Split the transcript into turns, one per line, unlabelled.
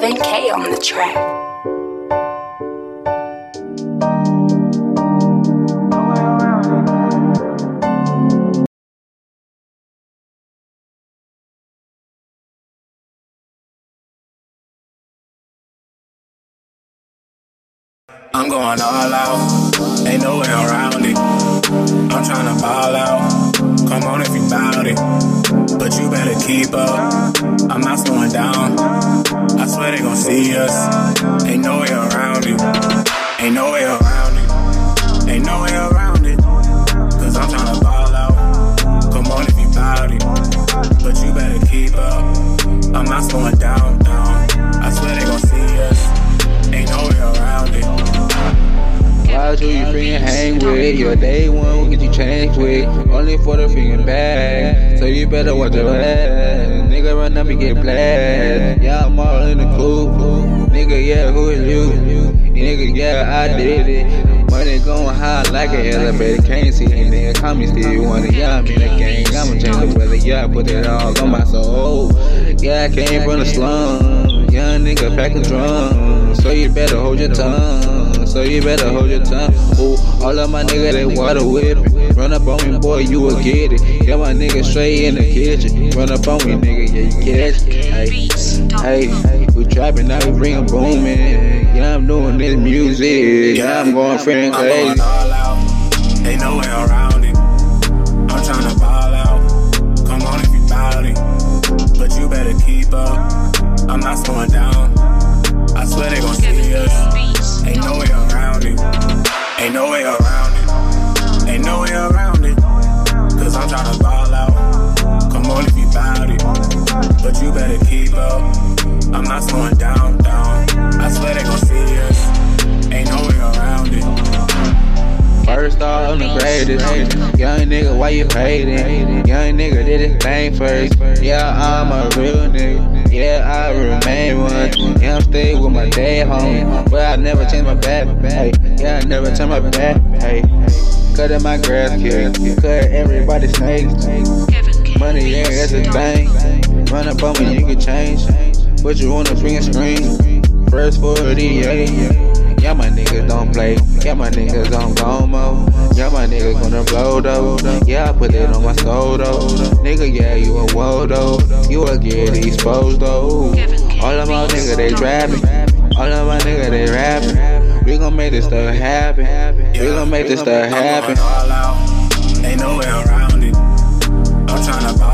Frank K on the track.
I'm going all out, ain't no way around it. I'm trying to ball out, come on if you bout it. But you better keep up, us, ain't no way around it. Ain't no way around it, ain't no way around it. Cause I'm tryna ball out, come on if you bout it. But you better keep up, I'm not slowing down, down. I swear they gon' see us, ain't no way around it.
Watch who you freaking hang with. Your day one will get you changed with. Only for the freaking bag. So you better watch your ass. Nigga run up and get blasted. Yeah, I'm all in the coop. Nigga, yeah, who is you? Nigga, yeah, I did it. Money going high like an elevator. Can't see nigga. Call me still wanna. Yeah, I'm in the gang. I'ma change the weather. Yeah, I put it all on my soul. Yeah, I came from the slum. Young nigga pack a drum. So you better hold your tongue. So you better hold your tongue. Ooh, all of my niggas they water whipping. Run up on me, boy, you will get it. Got my nigga straight in the kitchen. Run up on me, nigga, yeah, you catch it. Hey, hey, we trapping, now we bring booming. Yeah, I'm doing this music. Yeah, I'm going
I'm
crazy.
ain't no way around it. I'm trying ball
greatest. Young nigga, why you hating? Young nigga did his thing first. Yeah, I'm a real nigga. Yeah, I remain one. Yeah, I'm stay with my dad home. But I never change my back. Hey, yeah, I never turn my back. Hey, cutting my grass, kid. Cut everybody snakes. Money, yeah, that's a thing. Run up on me, you can change. Put you on the freaking screen. First 48. Yeah, my niggas don't play. Yeah, my niggas on Gomo. Yeah, my niggas gonna blow though. Yeah, I put it on my soul though. Nigga, yeah, you a woe though. You will get exposed though. All of my niggas, they trapping. All of my niggas, they rapping. We gon' make this stuff happen. We gon' make this stuff happen.
Ain't no way around it. I'm tryna